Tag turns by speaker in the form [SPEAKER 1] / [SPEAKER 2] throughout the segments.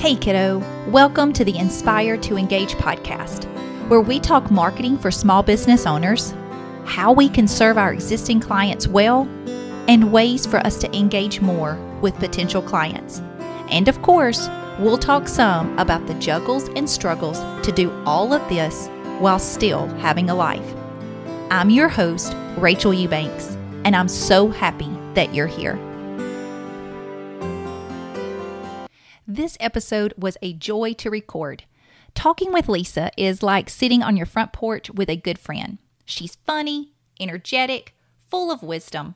[SPEAKER 1] Hey, kiddo. Welcome to the Inspire to Engage podcast, where we talk marketing for small business owners, how we can serve our existing clients well, and ways for us to engage more with potential clients. And of course, we'll talk some about the juggles and struggles to do all of this while still having a life. I'm your host, Rachel Eubanks, and I'm so happy that you're here. This episode was a joy to record. Talking with Lisa is like sitting on your front porch with a good friend. She's funny, energetic, full of wisdom.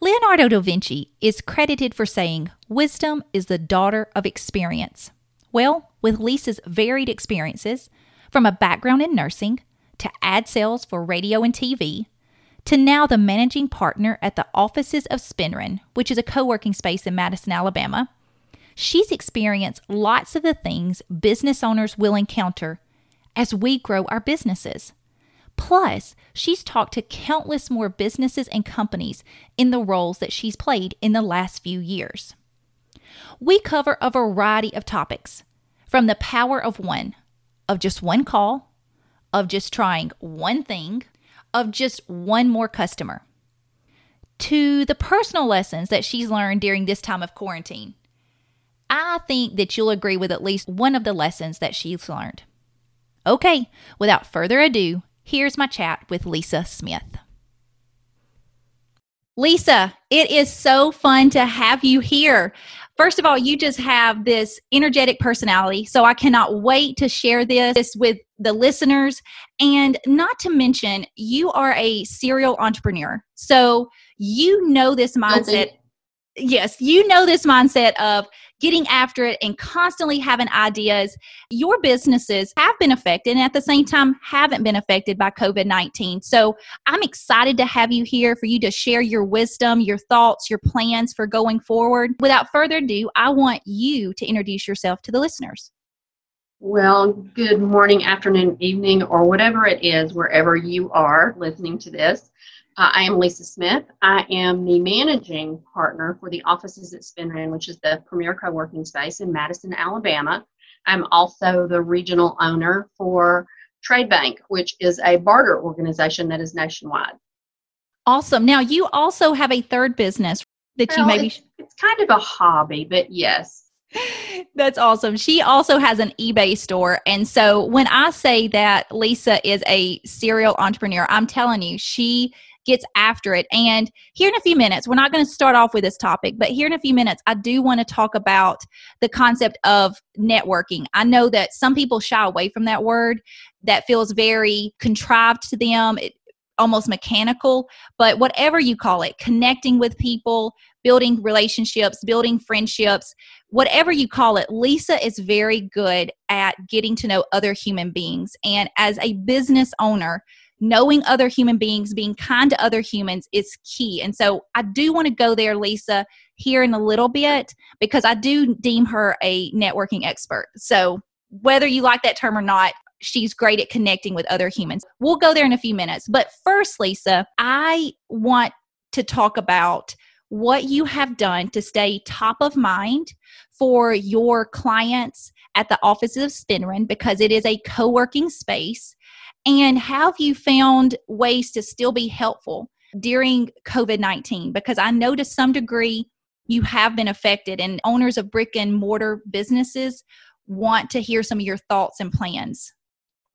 [SPEAKER 1] Leonardo da Vinci is credited for saying, Wisdom is the daughter of experience. Well, with Lisa's varied experiences, from a background in nursing to ad sales for radio and TV, to now the managing partner at the offices of Spinrin, which is a co working space in Madison, Alabama, she's experienced lots of the things business owners will encounter as we grow our businesses. Plus, she's talked to countless more businesses and companies in the roles that she's played in the last few years. We cover a variety of topics from the power of one, of just one call, of just trying one thing, of just one more customer, to the personal lessons that she's learned during this time of quarantine I think that you'll agree with at least one of the lessons that she's learned. Okay, without further ado, here's my chat with Lisa Smith. Lisa, it is so fun to have you here. First of all, you just have this energetic personality, so I cannot wait to share this with the listeners. And not to mention, you are a serial entrepreneur. So you know this oh, mindset. Yes, you know this mindset of getting after it and constantly having ideas. Your businesses have been affected and at the same time haven't been affected by COVID 19. So I'm excited to have you here for you to share your wisdom, your thoughts, your plans for going forward. Without further ado, I want you to introduce yourself to the listeners.
[SPEAKER 2] Well, good morning, afternoon, evening, or whatever it is, wherever you are listening to this. Uh, I am Lisa Smith. I am the managing partner for the offices at Spinrin, which is the premier co working space in Madison, Alabama. I'm also the regional owner for Trade Bank, which is a barter organization that is nationwide.
[SPEAKER 1] Awesome. Now, you also have a third business that well, you maybe.
[SPEAKER 2] It's, it's kind of a hobby, but yes.
[SPEAKER 1] That's awesome. She also has an eBay store. And so when I say that Lisa is a serial entrepreneur, I'm telling you, she gets after it. And here in a few minutes, we're not going to start off with this topic, but here in a few minutes, I do want to talk about the concept of networking. I know that some people shy away from that word, that feels very contrived to them. It, almost mechanical, but whatever you call it, connecting with people, building relationships, building friendships, whatever you call it, Lisa is very good at getting to know other human beings. And as a business owner, knowing other human beings, being kind to other humans is key. And so I do want to go there, Lisa, here in a little bit because I do deem her a networking expert. So whether you like that term or not, she's great at connecting with other humans. We'll go there in a few minutes. But first, Lisa, I want to talk about what you have done to stay top of mind for your clients at the offices of Spinrin because it is a co working space and have you found ways to still be helpful during COVID 19? Because I know to some degree you have been affected, and owners of brick and mortar businesses want to hear some of your thoughts and plans.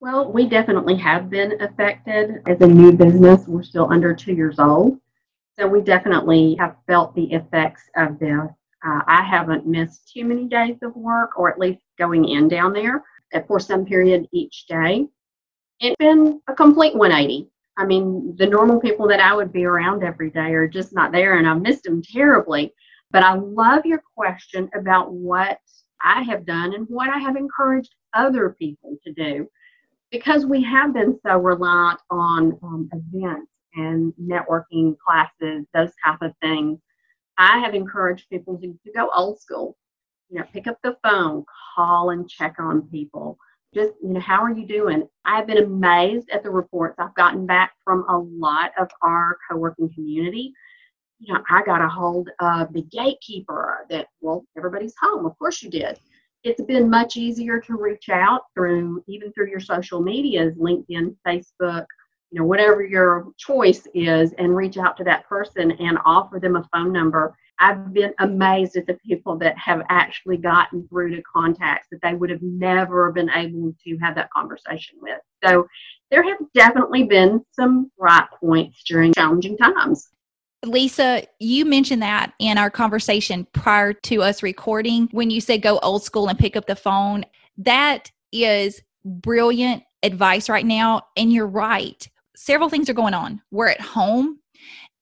[SPEAKER 2] Well, we definitely have been affected. As a new business, we're still under two years old. So we definitely have felt the effects of this. Uh, I haven't missed too many days of work, or at least going in down there for some period each day. It's been a complete 180. I mean, the normal people that I would be around every day are just not there, and I missed them terribly. But I love your question about what I have done and what I have encouraged other people to do because we have been so reliant on um, events and networking classes, those type of things. I have encouraged people to, to go old school. You know, pick up the phone, call and check on people just you know how are you doing? I've been amazed at the reports i've gotten back from a lot of our co-working community. You know i got a hold of the gatekeeper that well everybody's home. Of course you did. It's been much easier to reach out through even through your social medias, LinkedIn, Facebook, know, whatever your choice is, and reach out to that person and offer them a phone number. I've been amazed at the people that have actually gotten through to contacts that they would have never been able to have that conversation with. So there have definitely been some right points during challenging times.
[SPEAKER 1] Lisa, you mentioned that in our conversation prior to us recording when you said go old school and pick up the phone. That is brilliant advice right now. And you're right. Several things are going on. We're at home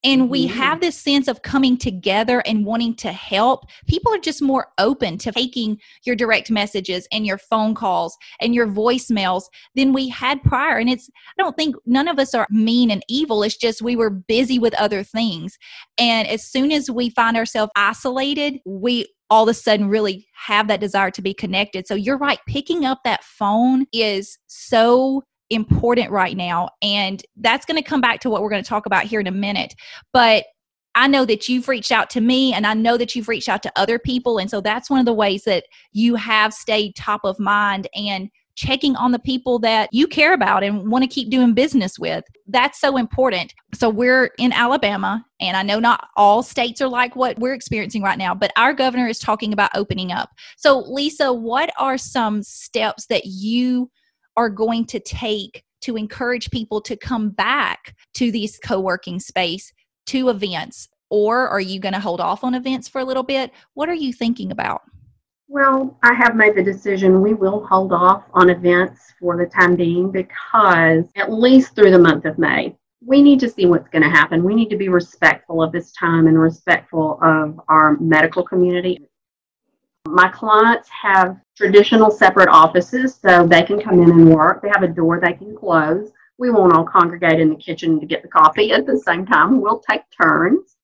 [SPEAKER 1] and we mm-hmm. have this sense of coming together and wanting to help. People are just more open to taking your direct messages and your phone calls and your voicemails than we had prior. And it's i don't think none of us are mean and evil. It's just we were busy with other things. And as soon as we find ourselves isolated we all of a sudden really have that desire to be connected. So you're right picking up that phone is so important right now. And that's going to come back to what we're going to talk about here in a minute. But I know that you've reached out to me and I know that you've reached out to other people. And so that's one of the ways that you have stayed top of mind and checking on the people that you care about and want to keep doing business with. That's so important. So we're in Alabama, and I know not all states are like what we're experiencing right now, but our governor is talking about opening up. So, Lisa, what are some steps that you are going to take to encourage people to come back to these co-working space to events or are you going to hold off on events for a little bit? What are you thinking about?
[SPEAKER 2] Well i have made the decision we will hold off on events for the time being because at least through the month of may we need to see what's going to happen. We need to be respectful of this time and respectful of our medical community. My clients have traditional separate offices so they can come in and work. They have a door they can close. We won't all congregate in the kitchen to get the coffee at the same time. We'll take turns.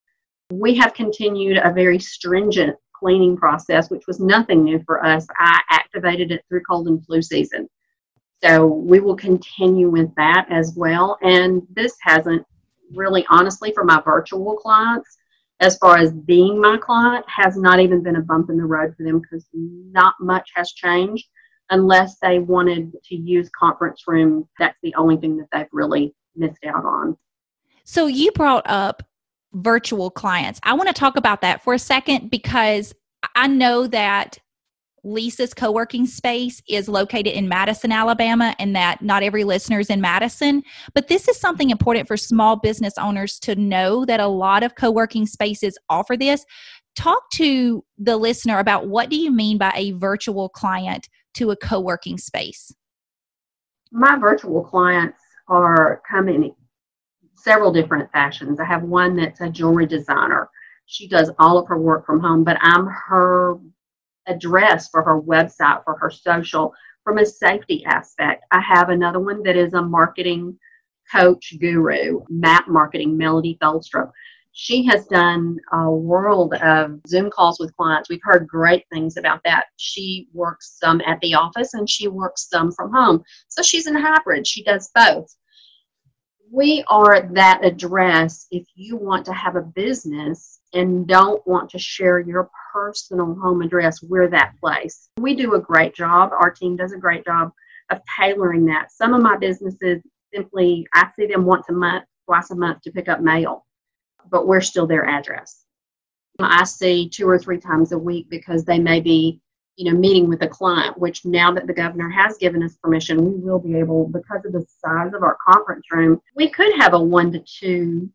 [SPEAKER 2] We have continued a very stringent cleaning process, which was nothing new for us. I activated it through cold and flu season. So we will continue with that as well. And this hasn't really, honestly, for my virtual clients, as far as being my client has not even been a bump in the road for them because not much has changed unless they wanted to use conference room. That's the only thing that they've really missed out on.
[SPEAKER 1] So you brought up virtual clients. I want to talk about that for a second because i know that Lisa's co working space is located in Madison, Alabama, and that not every listener is in Madison. But this is something important for small business owners to know that a lot of co working spaces offer this. Talk to the listener about what do you mean by a virtual client to a co working space?
[SPEAKER 2] My virtual clients are coming several different fashions. I have one that's a jewelry designer. She does all of her work from home, but I'm her address for her website, for her social, from a safety aspect. I have another one that is a marketing coach guru, map marketing, Melody Feldstrup. She has done a world of Zoom calls with clients. We've heard great things about that. She works some at the office and she works some from home. So she's in hybrid. She does both. We are that address if you want to have a business and don't want to share your personal home address, we're that place. We do a great job. Our team does a great job of tailoring that. Some of my businesses simply, I see them once a month, twice a month to pick up mail, but we're still their address. I see two or three times a week because they may be, you know, meeting with a client, which now that the governor has given us permission, we will be able, because of the size of our conference room, we could have a one to two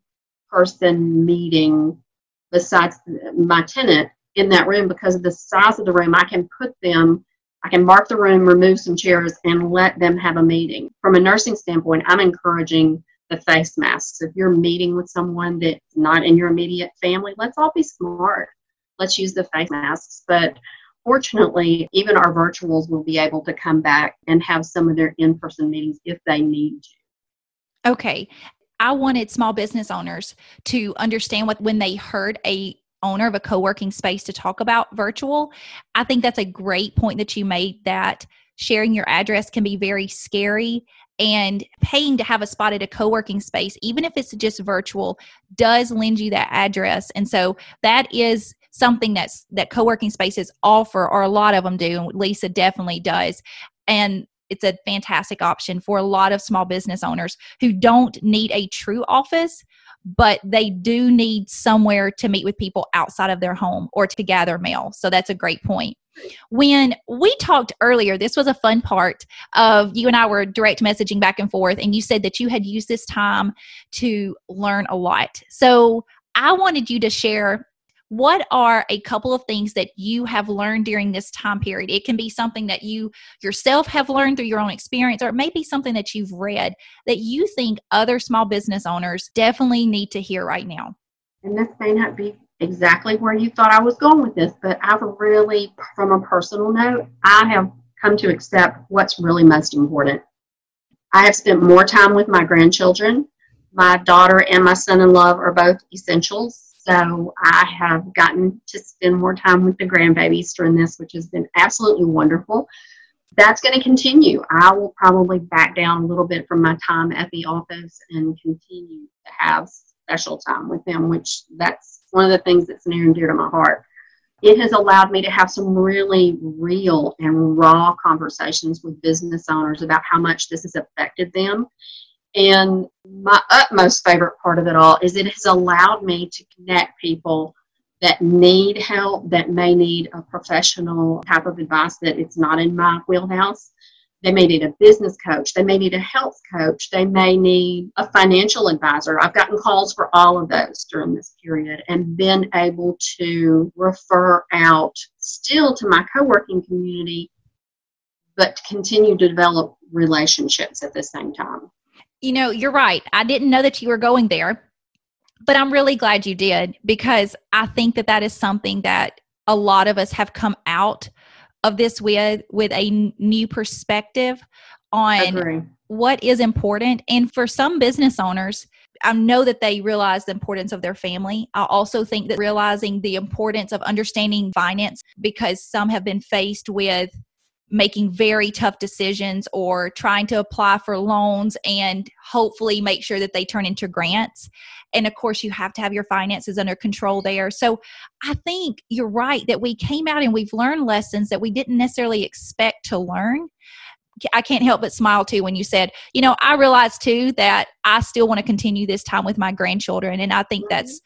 [SPEAKER 2] person meeting besides my tenant in that room because of the size of the room. I can put them, I can mark the room, remove some chairs, and let them have a meeting. From a nursing standpoint, I'm encouraging the face masks. If you're meeting with someone that's not in your immediate family, let's all be smart. Let's use the face masks. But fortunately, even our virtuals will be able to come back and have some of their in person meetings if they need to.
[SPEAKER 1] Okay. I wanted small business owners to understand what when they heard a owner of a co-working space to talk about virtual. I think that's a great point that you made that sharing your address can be very scary and paying to have a spot at a co-working space even if it's just virtual does lend you that address and so that is something that's that co-working spaces offer or a lot of them do and lisa definitely does. And it's a fantastic option for a lot of small business owners who don't need a true office but they do need somewhere to meet with people outside of their home or to gather mail. So that's a great point. When we talked earlier, this was a fun part of you and I were direct messaging back and forth, and you said that you had used this time to learn a lot. So I wanted you to share what are a couple of things that you have learned during this time period it can be something that you yourself have learned through your own experience or it may be something that you've read that you think other small business owners definitely need to hear right now
[SPEAKER 2] and this may not be exactly where you thought I was going with this, but I've really, from a personal note, I have come to accept what's really most important. I have spent more time with my grandchildren. My daughter and my son in law are both essentials. So I have gotten to spend more time with the grandbabies during this, which has been absolutely wonderful. That's going to continue. I will probably back down a little bit from my time at the office and continue to have special time with them, which that's one of the things that's near and dear to my heart. It has allowed me to have some really real and raw conversations with business owners about how much this has affected them. And my utmost favorite part of it all is it has allowed me to connect people that need help, that may need a professional type of advice that it's not in my wheelhouse. They may need a business coach. They may need a health coach. They may need a financial advisor. I've gotten calls for all of those during this period and been able to refer out still to my co working community, but continue to develop relationships at the same time.
[SPEAKER 1] You know, you're right. I didn't know that you were going there, but I'm really glad you did because I think that that is something that a lot of us have come out of this with with a new perspective on what is important and for some business owners I know that they realize the importance of their family. I also think that realizing the importance of understanding finance because some have been faced with making very tough decisions or trying to apply for loans and hopefully make sure that they turn into grants. And of course, you have to have your finances under control there. So I think you're right that we came out and we've learned lessons that we didn't necessarily expect to learn. I can't help but smile too when you said, you know, I realize too that I still want to continue this time with my grandchildren. And I think mm-hmm. that's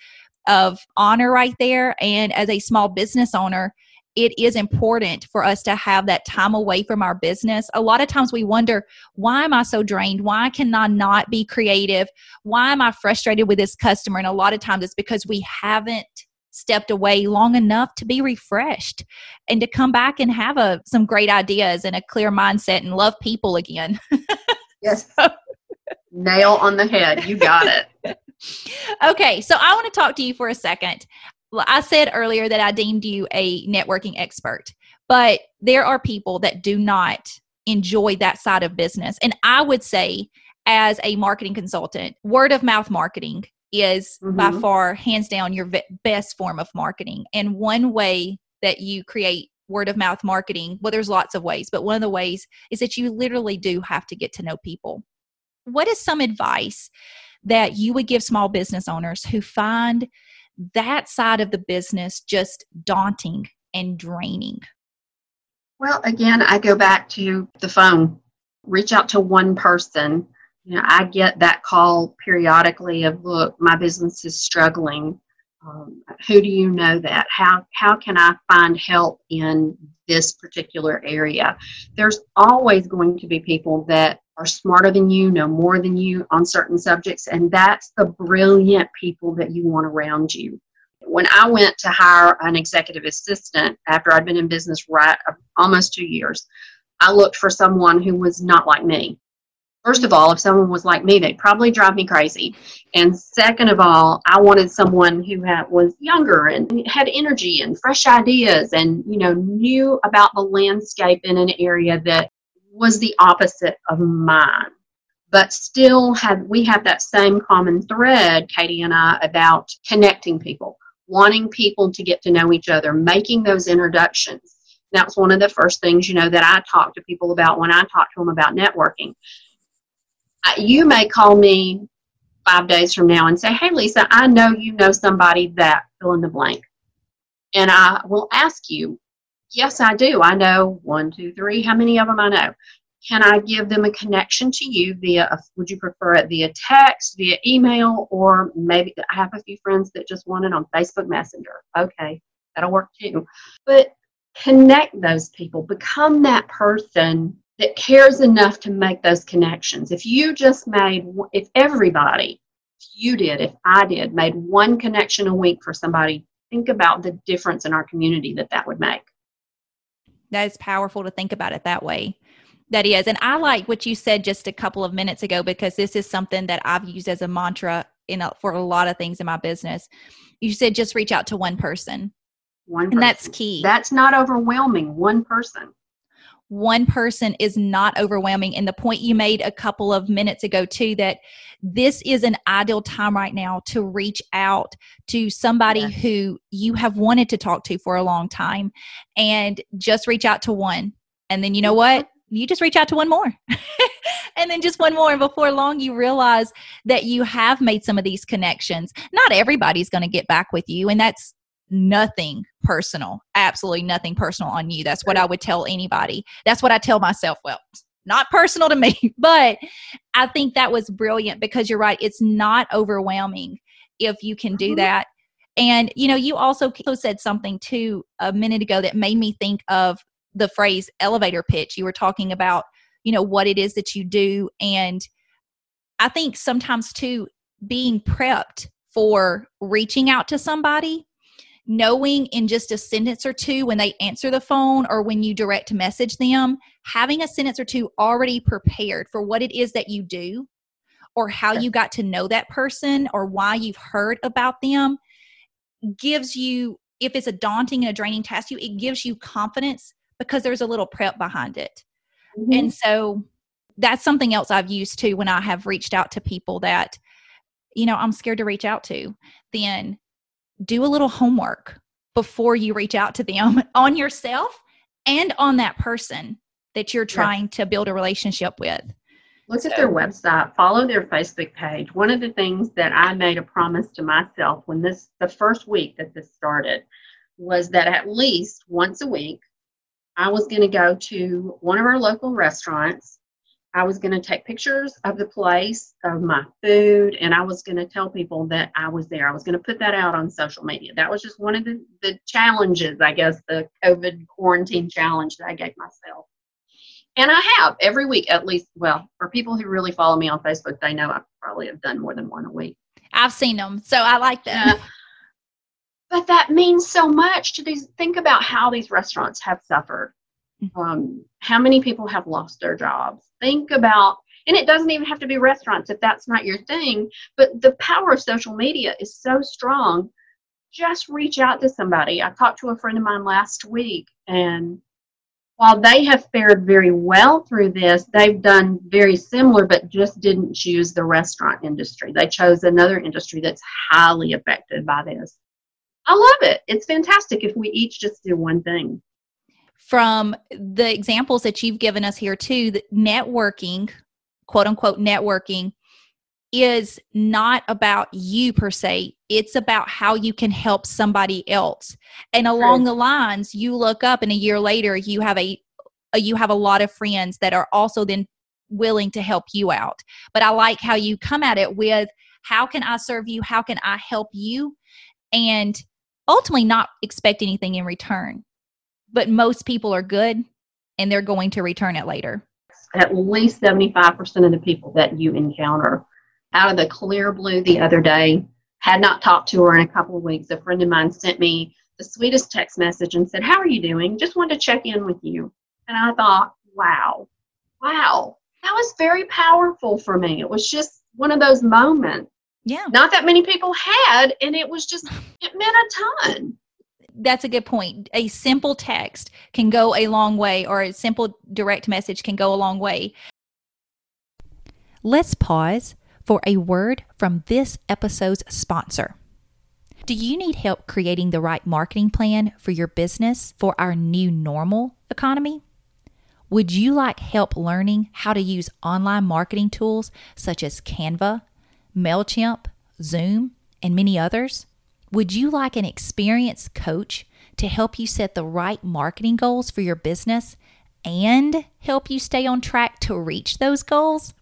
[SPEAKER 1] of honor right there. And as a small business owner, it is important for us to have that time away from our business. A lot of times we wonder, why am I so drained? Why can I not be creative? Why am I frustrated with this customer? And a lot of times it's because we haven't stepped away long enough to be refreshed and to come back and have a, some great ideas and a clear mindset and love people again.
[SPEAKER 2] yes. Nail on the head. You got it.
[SPEAKER 1] okay, so I want to talk to you for a second I said earlier that I deemed you a networking expert, but there are people that do not enjoy that side of business. And I would say, as a marketing consultant, word of mouth marketing is mm-hmm. by far, hands down, your best form of marketing. And one way that you create word of mouth marketing, well, there's lots of ways, but one of the ways is that you literally do have to get to know people. What is some advice that you would give small business owners who find that side of the business just daunting and draining?
[SPEAKER 2] Well, again, I go back to the phone. Reach out to one person. You know, I get that call periodically of, look, my business is struggling. Um, who do you know that? How how can I find help in this particular area? There's always going to be people that are smarter than you, know more than you on certain subjects, and that's the brilliant people that you want around you. When I went to hire an executive assistant after I'd been in business right almost two years, I looked for someone who was not like me. First of all, if someone was like me, they'd probably drive me crazy. And second of all, I wanted someone who had, was younger and had energy and fresh ideas and, you know, knew about the landscape in an area that was the opposite of mine. But still have we have that same common thread katie and i about connecting people wanting people to get to know each other making those introductions. That's one of the first things you know that i talk to people about when i talk to them about networking. You may call me five days from now and say hey lisa i know you know somebody that fill in the blank. And I will ask you, yes, I do. I know one, two, three. How many of them I know? Can I give them a connection to you via, a, would you prefer it via text, via email, or maybe I have a few friends that just want it on Facebook Messenger. Okay, that'll work too. But connect those people, become that person that cares enough to make those connections. If you just made, if everybody, if you did, if I did, made one connection a week for somebody, think about the difference in our community that that would make.
[SPEAKER 1] That is powerful to think about it that way. That is. And I like what you said just a couple of minutes ago because this is something that I've used as a mantra in a, for a lot of things in my business. You said just reach out to one person.
[SPEAKER 2] One
[SPEAKER 1] person. And that's key.
[SPEAKER 2] That's not overwhelming. One person
[SPEAKER 1] one person is not overwhelming. And the point you made a couple of minutes ago, too, that this is an ideal time right now to reach out to somebody who you have wanted to talk to for a long time and just reach out to one. And then you know what? You just reach out to one more. and then just one more. And before long, you realize that you have made some of these connections. Not everybody's going to get back with you. And that's nothing personal, absolutely nothing personal on you. That's what I would tell anybody. That's what I tell myself. Well, not personal to me, but I think that was brilliant because you're right. It's not overwhelming if you can do mm-hmm. that. And, you know, you also said something too a minute ago that made me think of the phrase elevator pitch. You were talking about, you know, what it is that you do. And I think sometimes too, being prepped for reaching out to somebody knowing in just a sentence or two when they answer the phone or when you direct message them, having a sentence or two already prepared for what it is that you do or how you got to know that person or why you've heard about them gives you if it's a daunting and a draining task you it gives you confidence because there's a little prep behind it mm-hmm. and so that's something else i've used too when i have reached out to people that you know i'm scared to reach out to then do a little homework before you reach out to them on yourself and on that person that you're trying to build a relationship with.
[SPEAKER 2] Look so. at their website, follow their Facebook page. One of the things that I made a promise to myself when this, the first week that this started, was that at least once a week, I was going to go to one of our local restaurants I was going to take pictures of the place, of my food, and I was going to tell people that I was there. I was going to put that out on social media. That was just one of the, the challenges, I guess, the COVID quarantine challenge that I gave myself. And I have every week, at least, well, for people who really follow me on Facebook, they know I probably have done more than one a week.
[SPEAKER 1] I've seen them, so I like that.
[SPEAKER 2] but that means so much to these. Think about how these restaurants have suffered um, how many people have lost their jobs? Think about, and it doesn't even have to be restaurants if that's not your thing, but the power of social media is so strong. Just reach out to somebody. I talked to a friend of mine last week, and while they have fared very well through this, they've done very similar, but just didn't choose the restaurant industry. They chose another industry that's highly affected by this. I love it. It's fantastic if we each just do one thing
[SPEAKER 1] from the examples that you've given us here too that networking quote unquote networking is not about you per se. It's about how you can help somebody else. And along the lines you look up and a year later you have a, a you have a lot of friends that are also then willing to help you out. But i like how you come at it with how can i serve you? How can i help you? And ultimately not expect anything in return but most people are good and they're going to return it later.
[SPEAKER 2] At least 75% of the people that you encounter out of the clear blue the other day had not talked to her in a couple of weeks. A friend of mine sent me the sweetest text message and said, How are you doing? Just wanted to check in with you. And I thought, Wow, wow, that was very powerful for me. It was just one of those moments.
[SPEAKER 1] Yeah.
[SPEAKER 2] Not that many people had, and it was just, it meant a ton
[SPEAKER 1] that's a good point. A simple text can go a long way, or a simple direct message can go a long way. Let's pause for a word from this episode's sponsor. Do you need help creating the right marketing plan for your business for our new normal economy? Would you like help learning how to use online marketing tools such as Canva, MailChimp, Zoom, and many others? Would you like an experienced coach to help you set the right marketing goals for your business and help you stay on track to reach those goals?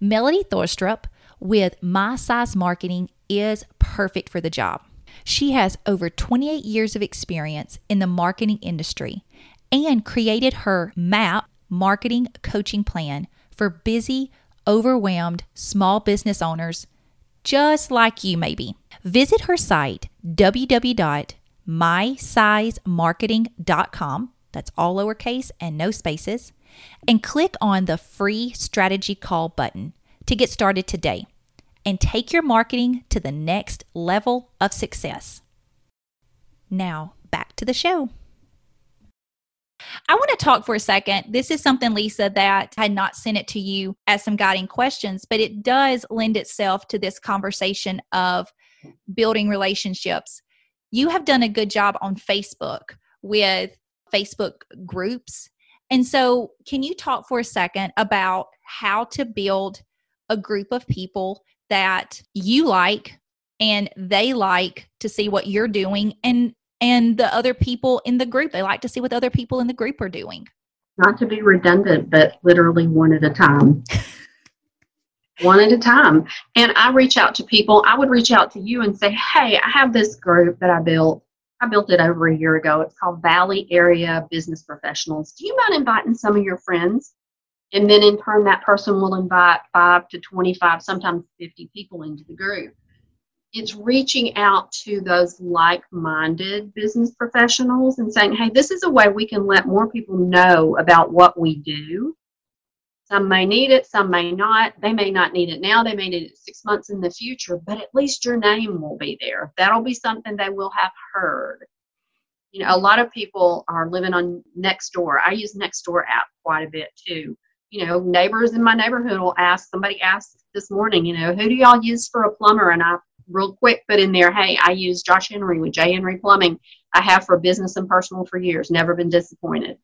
[SPEAKER 1] Melody Thorstrup with My Size Marketing is perfect for the job. She has over 28 years of experience in the marketing industry and created her MAP marketing coaching plan for busy, overwhelmed small business owners just like you, maybe. Visit her site, www.mysizemarketing.com. That's all lowercase and no spaces. And click on the free strategy call button to get started today and take your marketing to the next level of success. Now, back to the show. I want to talk for a second. This is something, Lisa, that I had not sent it to you as some guiding questions, but it does lend itself to this conversation of building relationships. You have done a good job on Facebook with Facebook groups. And so, can you talk for a second about how to build a group of people that you like and they like to see what you're doing and and the other people in the group they like to see what other people in the group are doing
[SPEAKER 2] not to be redundant but literally one at a time one at a time. And i reach out to people. I would reach out to you and say hey i have this group that i built. I built it over a year ago. It's called valley area business professionals. Do you mind inviting some of your friends? And then in turn, that person will invite five to 25, sometimes 50 people into the group. It's reaching out to those like minded business professionals and saying, hey, this is a way we can let more people know about what we do. Some may need it, some may not. They may not need it now, they may need it six months in the future, but at least your name will be there. That'll be something they will have heard. You know, a lot of people are living on Nextdoor. I use Nextdoor app quite a bit too you know, neighbors in my neighborhood will ask, somebody asked this morning, you know, who do y'all use for a plumber? And I real quick put in there, hey, I use Josh Henry with J. Henry Plumbing. I have for business and personal for years, never been disappointed.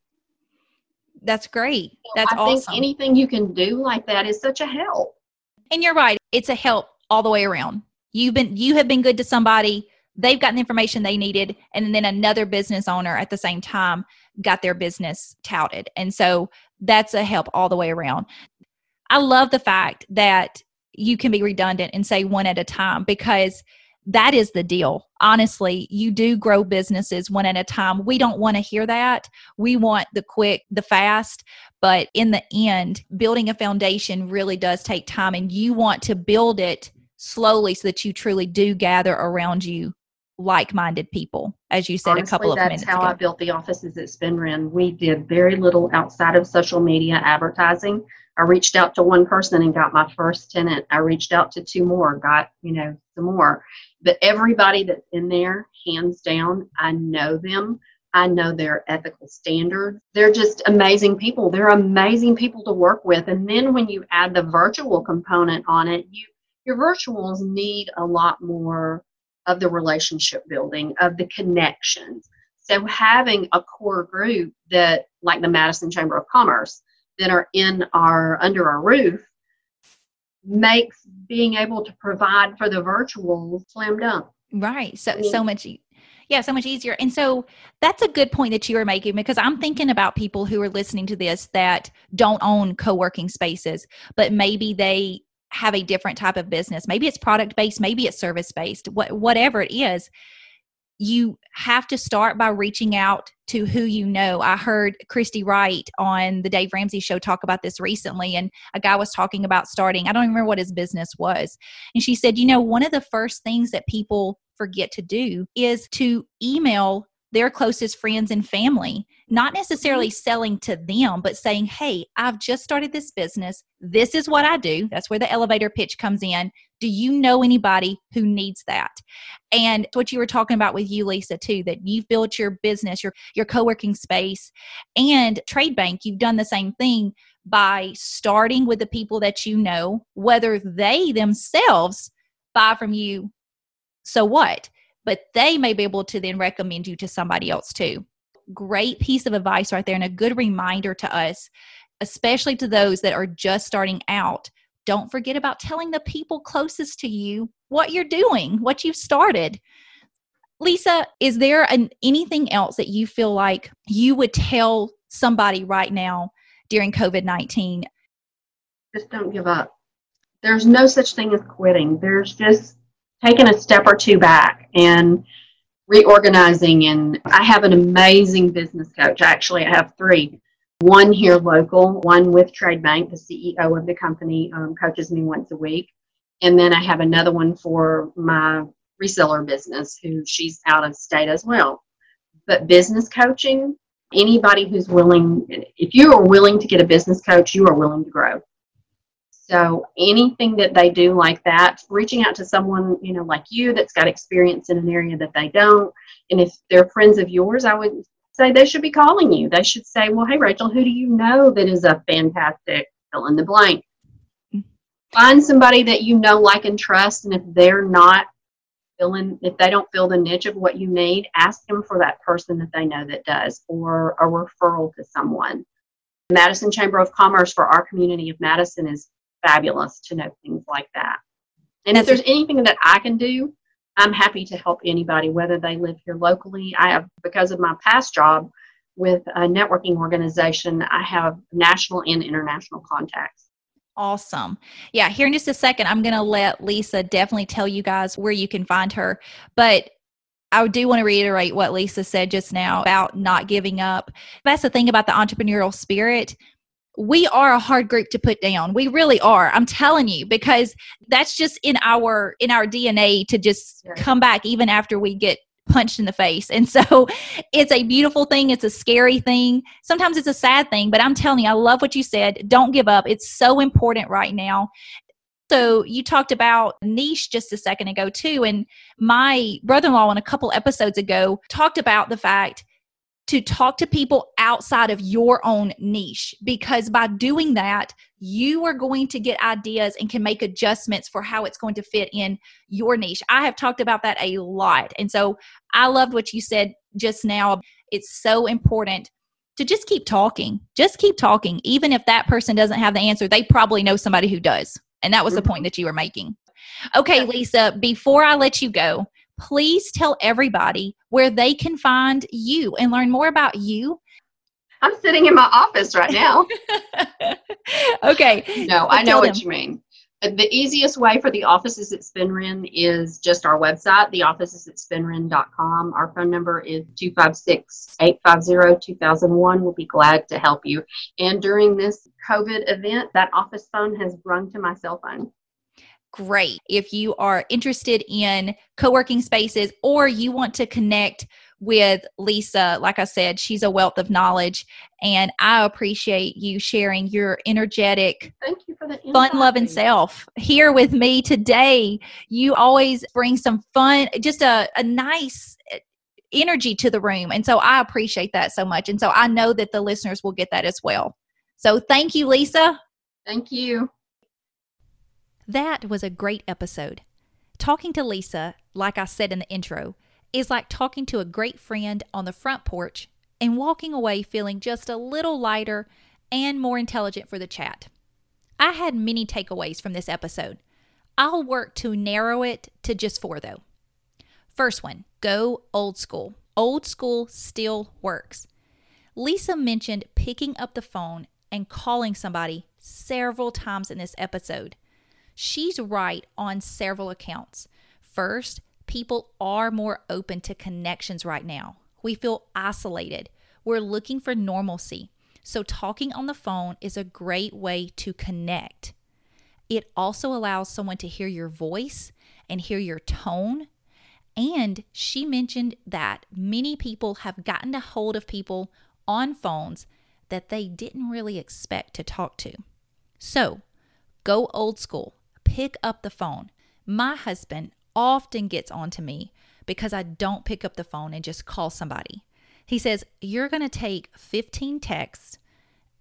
[SPEAKER 1] That's great. That's
[SPEAKER 2] I
[SPEAKER 1] awesome.
[SPEAKER 2] think anything you can do like that is such a help.
[SPEAKER 1] And you're right. It's a help all the way around. You've been you have been good to somebody. They've gotten the information they needed, and then another business owner at the same time got their business touted. And so that's a help all the way around. I love the fact that you can be redundant and say one at a time because that is the deal. Honestly, you do grow businesses one at a time. We don't want to hear that. We want the quick, the fast. But in the end, building a foundation really does take time, and you want to build it slowly so that you truly do gather around you like-minded people as you said
[SPEAKER 2] Honestly,
[SPEAKER 1] a couple of
[SPEAKER 2] that's
[SPEAKER 1] minutes
[SPEAKER 2] how
[SPEAKER 1] ago.
[SPEAKER 2] i built the offices at spinrin we did very little outside of social media advertising i reached out to one person and got my first tenant i reached out to two more got you know some more but everybody that's in there hands down i know them I know their ethical standards. They're just amazing people. They're amazing people to work with. And then when you add the virtual component on it, you your virtuals need a lot more of the relationship building, of the connections. So having a core group that, like the Madison Chamber of Commerce, that are in our under our roof, makes being able to provide for the virtual slam dunk.
[SPEAKER 1] Right. So so much yeah, so much easier. And so that's a good point that you are making because I'm thinking about people who are listening to this that don't own co-working spaces, but maybe they have a different type of business. Maybe it's product based, maybe it's service based, what, whatever it is. You have to start by reaching out to who you know. I heard Christy Wright on the Dave Ramsey show talk about this recently, and a guy was talking about starting, I don't remember what his business was. And she said, you know, one of the first things that people forget to do is to email their closest friends and family, not necessarily mm-hmm. selling to them, but saying, Hey, I've just started this business. This is what I do. That's where the elevator pitch comes in. Do you know anybody who needs that? And what you were talking about with you, Lisa, too, that you've built your business, your, your co working space, and Trade Bank, you've done the same thing by starting with the people that you know, whether they themselves buy from you. So what? but they may be able to then recommend you to somebody else too. Great piece of advice right there, and a good reminder to us, especially to those that are just starting out. Don't forget about telling the people closest to you what you're doing, what you've started. Lisa, is there an, anything else that you feel like you would tell somebody right now during COVID 19?
[SPEAKER 2] Just don't give up. There's no such thing as quitting. There's just taking a step or two back and reorganizing. And I have an amazing business coach. Actually, I have three. One here local, one with Trade Bank, the CEO of the company um, coaches me once a week. And then I have another one for my reseller business who she's out of state as well. But business coaching, anybody who's willing, if you are willing to get a business coach, you are willing to grow. So anything that they do like that, reaching out to someone, you know, like you that's got experience in an area that they don't, and if they're friends of yours, I would say they should be calling you. They should say, Well, hey Rachel, who do you know that is a fantastic fill in the blank? Find somebody that you know, like, and trust, and if they're not filling, if they don't fill the niche of what you need, ask them for that person that they know that does, or a referral to someone. Madison Chamber of Commerce for our community of Madison is fabulous to know things like that. And if there's anything that I can do, I'm happy to help anybody, whether they live here locally. I have, because of my past job with a networking organization, I have national and international contacts.
[SPEAKER 1] Awesome. Yeah, here in just a second, I'm going to let Lisa definitely tell you guys where you can find her. But I do want to reiterate what Lisa said just now about not giving up. That's the thing about the entrepreneurial spirit. We are a hard group to put down. We really are. I'm telling you because that's just in our in our DNA to just come back even after we get punched in the face. And so it's a beautiful thing. It's a scary thing. Sometimes it's a sad thing, but I'm telling you, I love what you said. Don't give up. It's so important right now. So you talked about niche just a second ago too. And my brother-in-law on a couple episodes ago talked about the fact to talk to people outside of your own niche because by doing that, you are going to get ideas and can make adjustments for how it's going to fit in your niche. I have talked about that a lot. And so I loved what you said just now. It's so important to just keep talking. Just keep talking. Even if that person doesn't have the answer, they probably know somebody who does. And that was mm-hmm. the point that you were making. Okay, Lisa, before I let you go, please tell everybody where they can find you and learn more about you.
[SPEAKER 2] I'm sitting in my office right now.
[SPEAKER 1] okay.
[SPEAKER 2] No, I know what you mean. Uh, the easiest way for the offices at Spinrin is just our website, the offices at spinrin.com. Our phone number is 256 850 2001. We'll be glad to help you. And during this COVID event, that office phone has rung to my cell phone
[SPEAKER 1] great. If you are interested in co working spaces or you want to connect with Lisa, like I said, she's a wealth of knowledge. And I appreciate you sharing your energetic,
[SPEAKER 2] thank you for the
[SPEAKER 1] fun loving self here with me today. You always bring some fun, just a, a nice eh, energy to the room. And so I appreciate that so much. And so I know that the listeners will get that as well. So thank you, Lisa.
[SPEAKER 2] Thank you.
[SPEAKER 1] That was a great episode. Talking to Lisa, like I said in the intro, is like talking to a great friend on the front porch and walking away feeling just a little lighter and more intelligent for the chat. I had many takeaways from this episode. I'll work to narrow it to just four though. First one go old school. Old school still works. Lisa mentioned picking up the phone and calling somebody several times in this episode. She's right on several accounts. First, people are more open to connections right now. We feel isolated. We're looking for normalcy. So, talking on the phone is a great way to connect. It also allows someone to hear your voice and hear your tone. And she mentioned that many people have gotten a hold of people on phones that they didn't really expect to talk to. So, go old school pick up the phone. My husband often gets on to me because I don't pick up the phone and just call somebody. He says, You're going to take 15 texts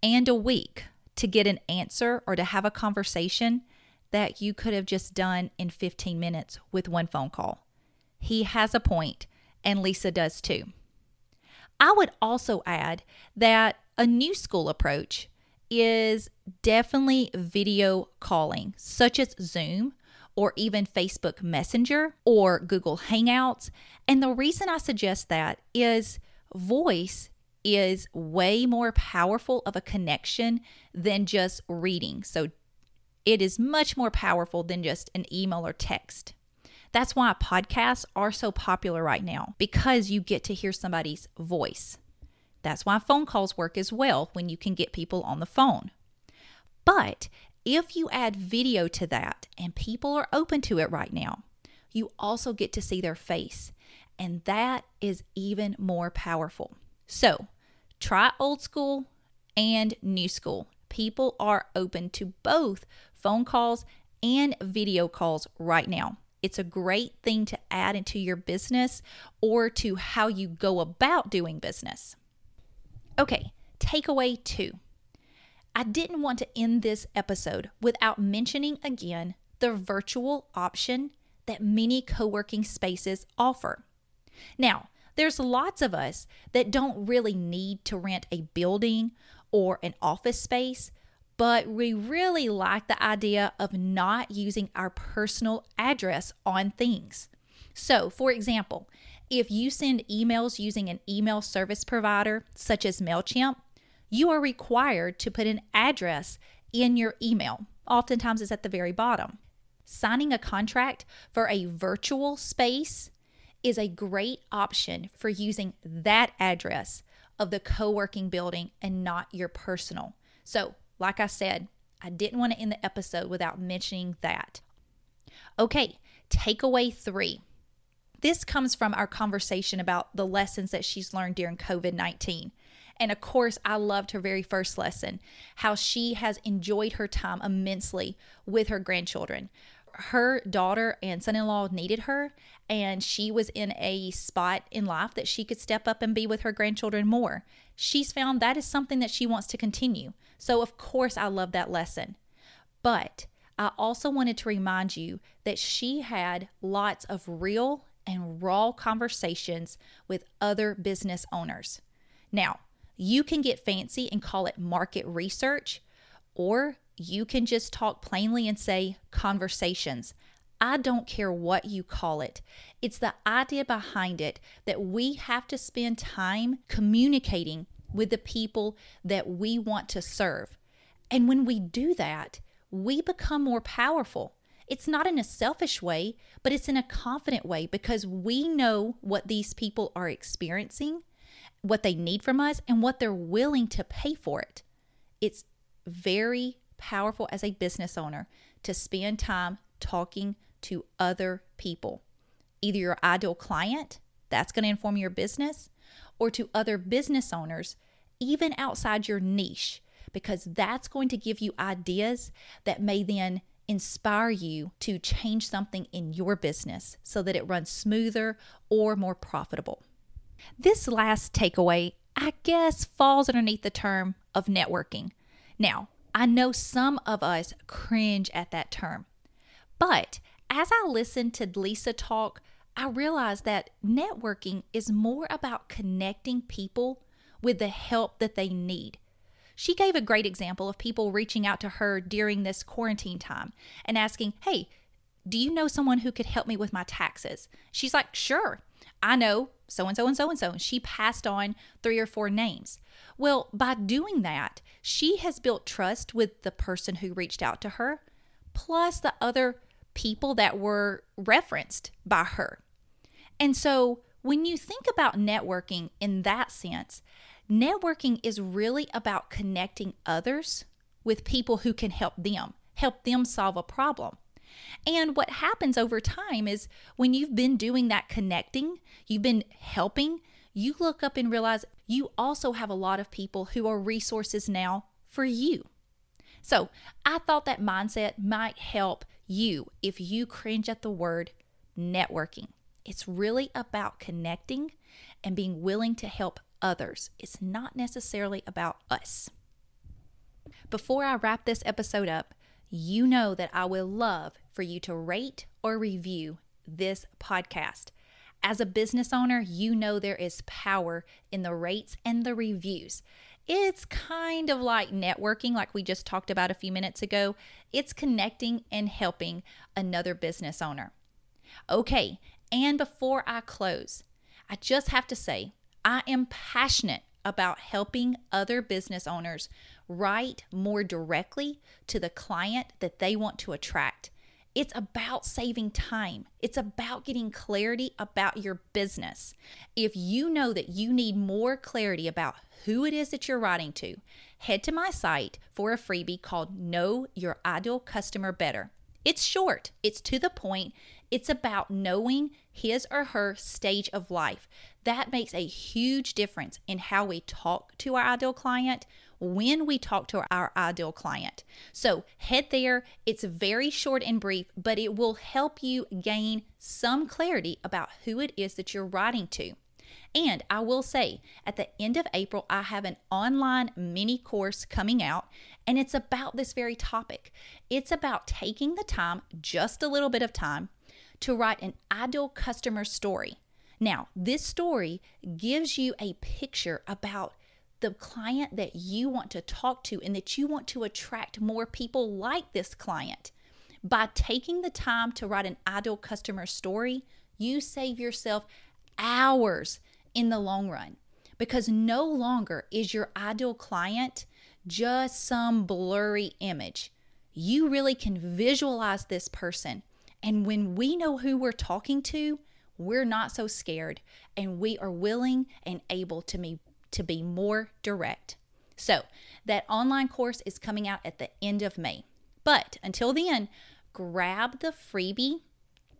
[SPEAKER 1] and a week to get an answer or to have a conversation that you could have just done in 15 minutes with one phone call. He has a point, and Lisa does too. I would also add that a new school approach is definitely video calling, such as Zoom or even Facebook Messenger or Google Hangouts. And the reason I suggest that is voice is way more powerful of a connection than just reading. So it is much more powerful than just an email or text. That's why podcasts are so popular right now because you get to hear somebody's voice. That's why phone calls work as well when you can get people on the phone. But if you add video to that, and people are open to it right now, you also get to see their face, and that is even more powerful. So try old school and new school. People are open to both phone calls and video calls right now. It's a great thing to add into your business or to how you go about doing business. Okay, takeaway two. I didn't want to end this episode without mentioning again the virtual option that many co working spaces offer. Now, there's lots of us that don't really need to rent a building or an office space, but we really like the idea of not using our personal address on things. So, for example, if you send emails using an email service provider such as MailChimp, you are required to put an address in your email. Oftentimes, it's at the very bottom. Signing a contract for a virtual space is a great option for using that address of the co working building and not your personal. So, like I said, I didn't want to end the episode without mentioning that. Okay, takeaway three. This comes from our conversation about the lessons that she's learned during COVID 19. And of course, I loved her very first lesson how she has enjoyed her time immensely with her grandchildren her daughter and son in law needed her, and she was in a spot in life that she could step up and be with her grandchildren more. She's found that is something that she wants to continue. So, of course, I love that lesson. But I also wanted to remind you that she had lots of real and raw conversations with other business owners. Now, you can get fancy and call it market research, or you can just talk plainly and say conversations. I don't care what you call it. It's the idea behind it that we have to spend time communicating with the people that we want to serve. And when we do that, we become more powerful. It's not in a selfish way, but it's in a confident way because we know what these people are experiencing, what they need from us, and what they're willing to pay for it. It's very powerful as a business owner to spend time talking to other people, either your ideal client, that's going to inform your business, or to other business owners, even outside your niche, because that's going to give you ideas that may then inspire you to change something in your business so that it runs smoother or more profitable. This last takeaway, I guess, falls underneath the term of networking. Now, I know some of us cringe at that term. But as I listened to Lisa talk, I realized that networking is more about connecting people with the help that they need. She gave a great example of people reaching out to her during this quarantine time and asking, Hey, do you know someone who could help me with my taxes? She's like, Sure. I know so and so and so and so. And she passed on three or four names. Well, by doing that, she has built trust with the person who reached out to her, plus the other people that were referenced by her. And so when you think about networking in that sense, networking is really about connecting others with people who can help them, help them solve a problem. And what happens over time is when you've been doing that connecting, you've been helping, you look up and realize you also have a lot of people who are resources now for you. So I thought that mindset might help you if you cringe at the word networking. It's really about connecting and being willing to help others. It's not necessarily about us. Before I wrap this episode up, you know that I will love for you to rate or review this podcast. As a business owner, you know there is power in the rates and the reviews. It's kind of like networking, like we just talked about a few minutes ago. It's connecting and helping another business owner. Okay, and before I close, I just have to say I am passionate about helping other business owners write more directly to the client that they want to attract. It's about saving time. It's about getting clarity about your business. If you know that you need more clarity about who it is that you're writing to, head to my site for a freebie called Know Your Ideal Customer Better. It's short, it's to the point, it's about knowing his or her stage of life. That makes a huge difference in how we talk to our ideal client when we talk to our ideal client. So head there. It's very short and brief, but it will help you gain some clarity about who it is that you're writing to. And I will say, at the end of April, I have an online mini course coming out, and it's about this very topic. It's about taking the time, just a little bit of time, to write an ideal customer story. Now, this story gives you a picture about the client that you want to talk to and that you want to attract more people like this client. By taking the time to write an ideal customer story, you save yourself hours in the long run because no longer is your ideal client just some blurry image. You really can visualize this person. And when we know who we're talking to, we're not so scared and we are willing and able to be, to be more direct. So, that online course is coming out at the end of May. But until then, grab the freebie.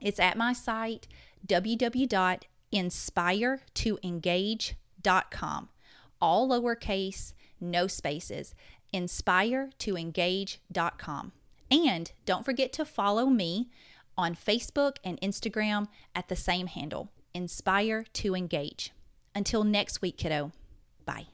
[SPEAKER 1] It's at my site, www inspiretoengage.com. All lowercase, no spaces. Inspiretoengage.com. And don't forget to follow me on Facebook and Instagram at the same handle, Inspire to Engage. Until next week, kiddo. Bye.